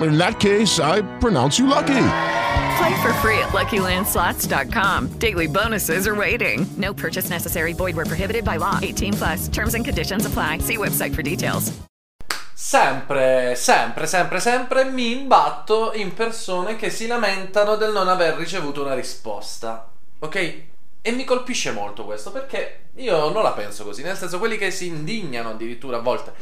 In that case, I pronounce you lucky. Play for free at LuckyLandSlots.com. Daily bonuses are waiting. No purchase necessary. Void where prohibited by law. 18 plus. Terms and conditions apply. See website for details. Sempre, sempre, sempre, sempre mi imbatto in persone che si lamentano del non aver ricevuto una risposta. Ok? E mi colpisce molto questo perché io non la penso così, nel senso quelli che si indignano addirittura a volte.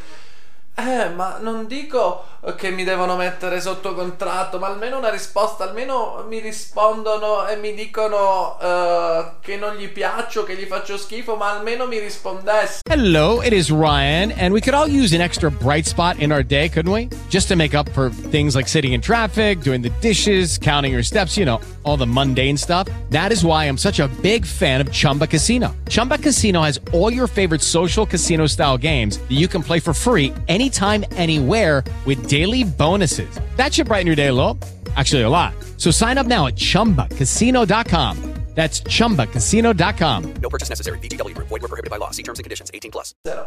Eh, ma non dico che mi devono mettere sotto contratto, ma almeno una risposta, almeno mi rispondono e mi dicono eh, che non gli piaccio, che gli faccio schifo, ma almeno mi rispondesse. Hello, it is Ryan, and we could all use an extra bright spot in our day, couldn't we? Just to make up for things like sitting in traffic, doing the dishes, counting your steps, you know, all the mundane stuff. That is why I'm such a big fan of Chumba Casino. Chumba Casino has all your favorite social casino style games that you can play for free anytime, anywhere with daily bonuses. That should brighten your day a little. Actually, a lot. So sign up now at chumbacasino.com. That's chumbacasino.com. No purchase necessary. VGW Group. Void were prohibited by law. See terms and conditions. 18 plus. Zero.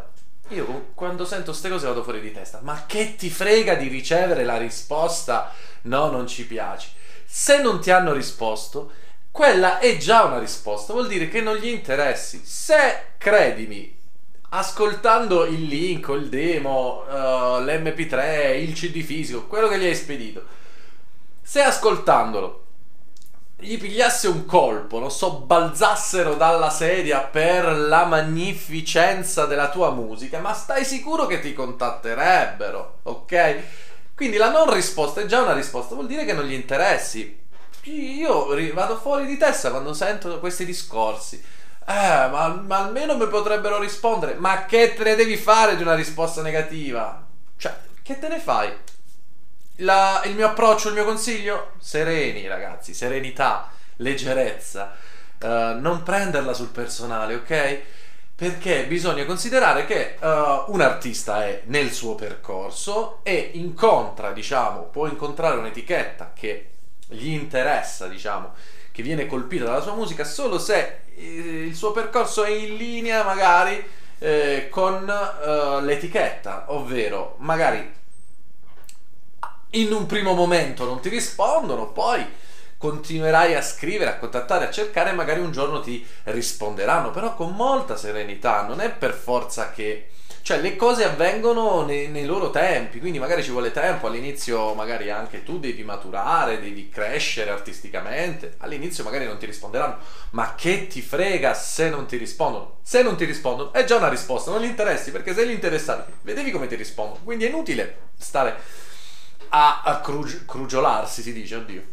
Io quando sento queste cose vado fuori di testa. Ma che ti frega di ricevere la risposta? No, non ci piaci. Se non ti hanno risposto, quella è già una risposta, vuol dire che non gli interessi. Se, credimi, ascoltando il link, il demo, uh, l'MP3, il CD fisico, quello che gli hai spedito, se ascoltandolo gli pigliasse un colpo, non so, balzassero dalla sedia per la magnificenza della tua musica, ma stai sicuro che ti contatterebbero, ok? Quindi la non risposta è già una risposta, vuol dire che non gli interessi. Io vado fuori di testa quando sento questi discorsi. Eh, ma, ma almeno mi potrebbero rispondere. Ma che te ne devi fare di una risposta negativa? Cioè, che te ne fai? La, il mio approccio, il mio consiglio? Sereni, ragazzi, serenità, leggerezza. Uh, non prenderla sul personale, ok? Perché bisogna considerare che uh, un artista è nel suo percorso e incontra, diciamo, può incontrare un'etichetta che gli interessa, diciamo, che viene colpita dalla sua musica solo se il suo percorso è in linea magari eh, con uh, l'etichetta, ovvero magari in un primo momento non ti rispondono, poi continuerai a scrivere, a contattare, a cercare e magari un giorno ti risponderanno, però con molta serenità, non è per forza che... Cioè le cose avvengono nei, nei, loro tempi, quindi magari ci vuole tempo, all'inizio magari anche tu devi maturare, devi crescere artisticamente, all'inizio magari non ti risponderanno, ma che ti frega se non ti rispondono? Se non ti rispondono è già una risposta, non gli interessi, perché se gli interessavi, vedevi come ti rispondono, quindi è inutile stare a, a crugi- crugiolarsi, si dice, oddio.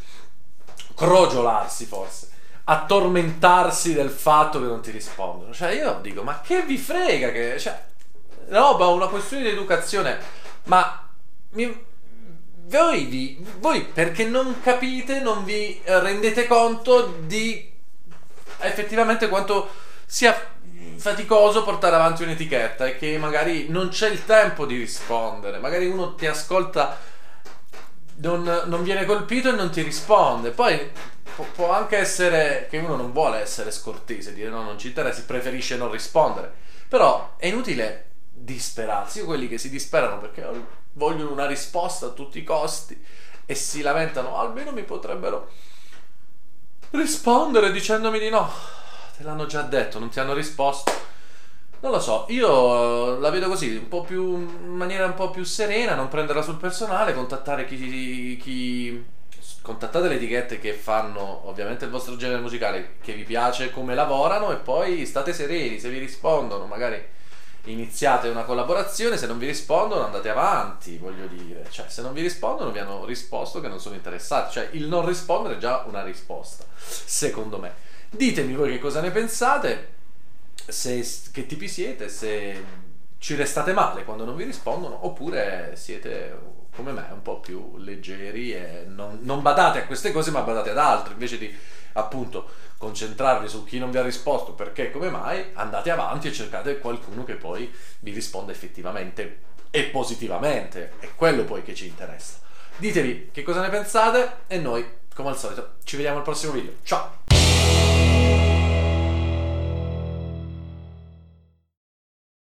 Crogiolarsi forse, a tormentarsi del fatto che non ti rispondono. Cioè io dico, ma che vi frega che... Cioè, roba, una questione di educazione, ma mi, voi, vi, voi perché non capite, non vi rendete conto di effettivamente quanto sia faticoso portare avanti un'etichetta e che magari non c'è il tempo di rispondere, magari uno ti ascolta non, non, viene colpito e non ti risponde. Poi può, può, anche essere che uno non vuole essere scortese, dire no, non ci interessa, preferisce non rispondere. Però è inutile disperarsi. Io quelli che si disperano perché vogliono una risposta a tutti i costi e si lamentano, almeno mi potrebbero rispondere dicendomi di no. Te l'hanno già detto, non ti hanno risposto non lo so, io la vedo così, più, in maniera un po' più serena, non prenderla sul personale, contattare chi, chi contattate le etichette che fanno ovviamente il vostro genere musicale che vi piace, come lavorano e poi state sereni, se vi rispondono magari iniziate una collaborazione, se non vi rispondono andate avanti, voglio dire, cioè se non vi rispondono vi hanno risposto che non sono interessati, cioè il non rispondere è già una risposta, secondo me. Ditemi voi che cosa ne pensate, se, che tipi siete, se ci restate male quando non vi rispondono oppure siete come me un po' più leggeri e non, non badate a queste cose ma badate ad altro invece di appunto concentrarvi su chi non vi ha risposto perché come mai andate avanti e cercate qualcuno che poi vi risponda effettivamente e positivamente. È quello poi che ci interessa. Ditemi che cosa ne pensate e noi come al solito ci vediamo al prossimo video. Ciao